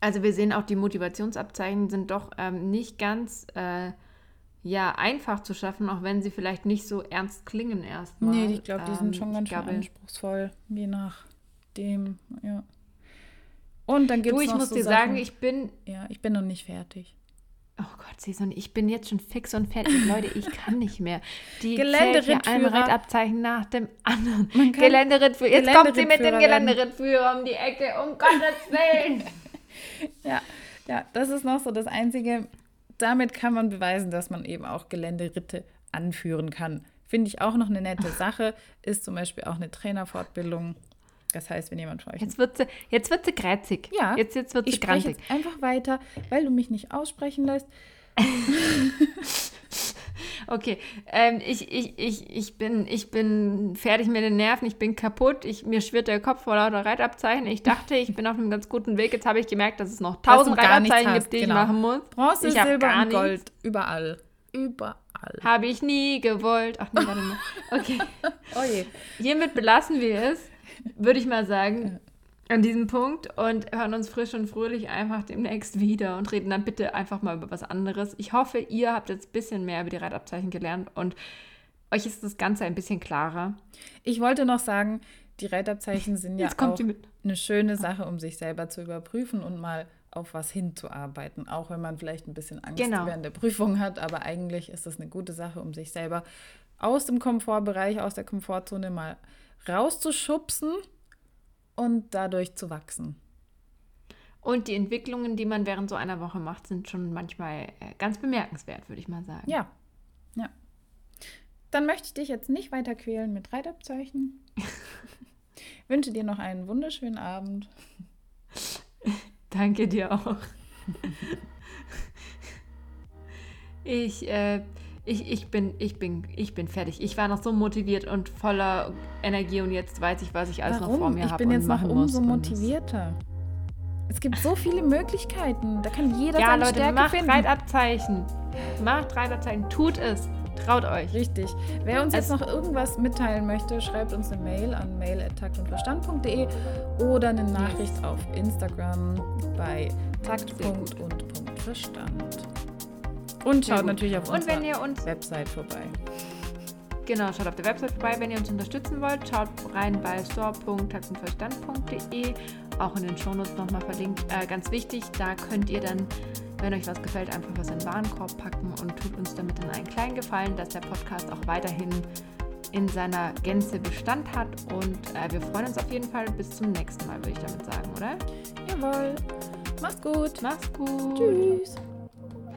Also wir sehen auch, die Motivationsabzeichen sind doch ähm, nicht ganz äh, ja, einfach zu schaffen, auch wenn sie vielleicht nicht so ernst klingen erstmal. Nee, ich glaube, die ähm, sind schon ganz schön anspruchsvoll, je nachdem, ja. Und dann gibt es Du, ich muss so dir Sachen, sagen, ich bin... Ja, ich bin noch nicht fertig. Oh Gott, Saison, ich bin jetzt schon fix und fertig. Leute, ich kann nicht mehr. Die Geländerittführer. ein Reitabzeichen nach dem anderen. Geländerittführer. Jetzt kommt sie mit dem Geländerittführer um die Ecke, um Gottes Willen. Ja, ja, das ist noch so das Einzige. Damit kann man beweisen, dass man eben auch Geländeritte anführen kann. Finde ich auch noch eine nette Sache. Ist zum Beispiel auch eine Trainerfortbildung. Das heißt, wenn jemand von euch. Jetzt wird sie, jetzt wird sie kreuzig. Ja, jetzt, jetzt wird sie ich spreche jetzt einfach weiter, weil du mich nicht aussprechen lässt. *laughs* okay, ähm, ich, ich, ich, ich, bin, ich bin fertig mit den Nerven, ich bin kaputt, ich, mir schwirrt der Kopf vor lauter Reitabzeichen. Ich dachte, ich bin auf einem ganz guten Weg. Jetzt habe ich gemerkt, dass es noch tausend Reitabzeichen gibt, die genau. ich machen muss. Bronze, ich Silber und Gold, überall. Überall. Habe ich nie gewollt. Ach nee, warte mal. Okay. *laughs* oh je. Hiermit belassen wir es, würde ich mal sagen an diesem Punkt und hören uns frisch und fröhlich einfach demnächst wieder und reden dann bitte einfach mal über was anderes. Ich hoffe, ihr habt jetzt ein bisschen mehr über die Reitabzeichen gelernt und euch ist das Ganze ein bisschen klarer. Ich wollte noch sagen, die Reitabzeichen sind ja auch eine schöne Sache, um sich selber zu überprüfen und mal auf was hinzuarbeiten, auch wenn man vielleicht ein bisschen Angst genau. während der Prüfung hat, aber eigentlich ist das eine gute Sache, um sich selber aus dem Komfortbereich, aus der Komfortzone mal rauszuschubsen und dadurch zu wachsen. Und die Entwicklungen, die man während so einer Woche macht, sind schon manchmal äh, ganz bemerkenswert, würde ich mal sagen. Ja, ja. Dann möchte ich dich jetzt nicht weiter quälen mit Reitabzeichen. *laughs* Wünsche dir noch einen wunderschönen Abend. *laughs* Danke dir auch. ich äh, ich, ich, bin, ich, bin, ich bin fertig. Ich war noch so motiviert und voller Energie und jetzt weiß ich, was ich alles Warum? noch vor mir habe. Ich bin jetzt noch umso motivierter. Es gibt so viele Möglichkeiten. Da kann jeder ja, seine Leute, Stärke macht finden. Reitabzeichen. Macht Reitabzeichen. Tut es. Traut euch. Richtig. Wer uns es jetzt noch irgendwas mitteilen möchte, schreibt uns eine Mail an mail.taktundverstand.de oder eine Nachricht auf Instagram bei takt.und.verstand. Und schaut natürlich auf unserer Website vorbei. Genau, schaut auf der Website vorbei, wenn ihr uns unterstützen wollt. Schaut rein bei store.taktenverstand.de, auch in den Shownotes nochmal verlinkt. Äh, ganz wichtig, da könnt ihr dann, wenn euch was gefällt, einfach was in den Warenkorb packen und tut uns damit dann einen kleinen Gefallen, dass der Podcast auch weiterhin in seiner Gänze Bestand hat. Und äh, wir freuen uns auf jeden Fall. Bis zum nächsten Mal, würde ich damit sagen, oder? Jawohl. Macht's gut. Macht's gut. Tschüss.